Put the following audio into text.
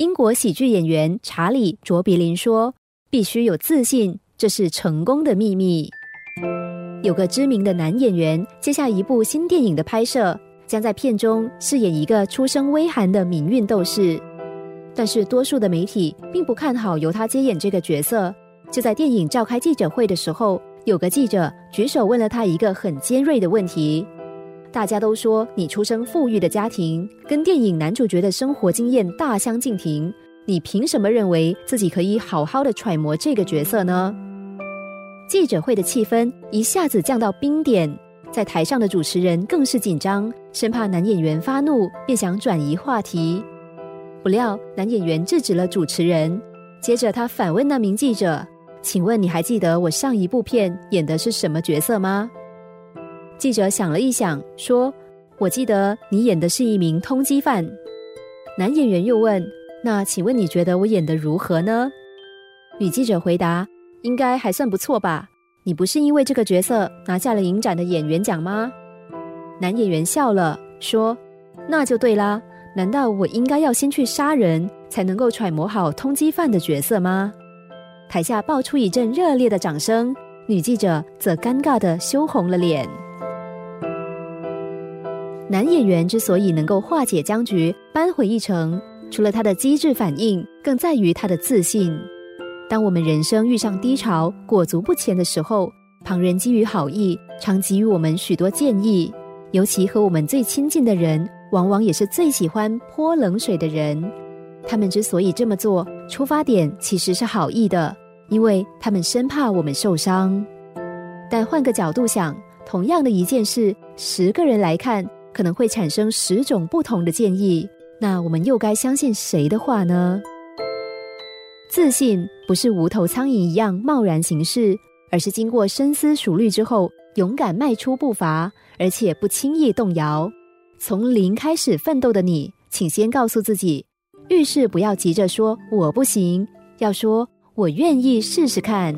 英国喜剧演员查理·卓别林说：“必须有自信，这是成功的秘密。”有个知名的男演员接下一部新电影的拍摄，将在片中饰演一个出身微寒的民运斗士。但是，多数的媒体并不看好由他接演这个角色。就在电影召开记者会的时候，有个记者举手问了他一个很尖锐的问题。大家都说你出生富裕的家庭，跟电影男主角的生活经验大相径庭，你凭什么认为自己可以好好的揣摩这个角色呢？记者会的气氛一下子降到冰点，在台上的主持人更是紧张，生怕男演员发怒，便想转移话题。不料男演员制止了主持人，接着他反问那名记者：“请问你还记得我上一部片演的是什么角色吗？”记者想了一想，说：“我记得你演的是一名通缉犯。”男演员又问：“那请问你觉得我演的如何呢？”女记者回答：“应该还算不错吧？你不是因为这个角色拿下了影展的演员奖吗？”男演员笑了，说：“那就对啦。难道我应该要先去杀人，才能够揣摩好通缉犯的角色吗？”台下爆出一阵热烈的掌声，女记者则尴尬的羞红了脸。男演员之所以能够化解僵局、扳回一城，除了他的机智反应，更在于他的自信。当我们人生遇上低潮、裹足不前的时候，旁人基于好意，常给予我们许多建议。尤其和我们最亲近的人，往往也是最喜欢泼冷水的人。他们之所以这么做，出发点其实是好意的，因为他们生怕我们受伤。但换个角度想，同样的一件事，十个人来看。可能会产生十种不同的建议，那我们又该相信谁的话呢？自信不是无头苍蝇一样贸然行事，而是经过深思熟虑之后，勇敢迈出步伐，而且不轻易动摇。从零开始奋斗的你，请先告诉自己，遇事不要急着说“我不行”，要说“我愿意试试看”。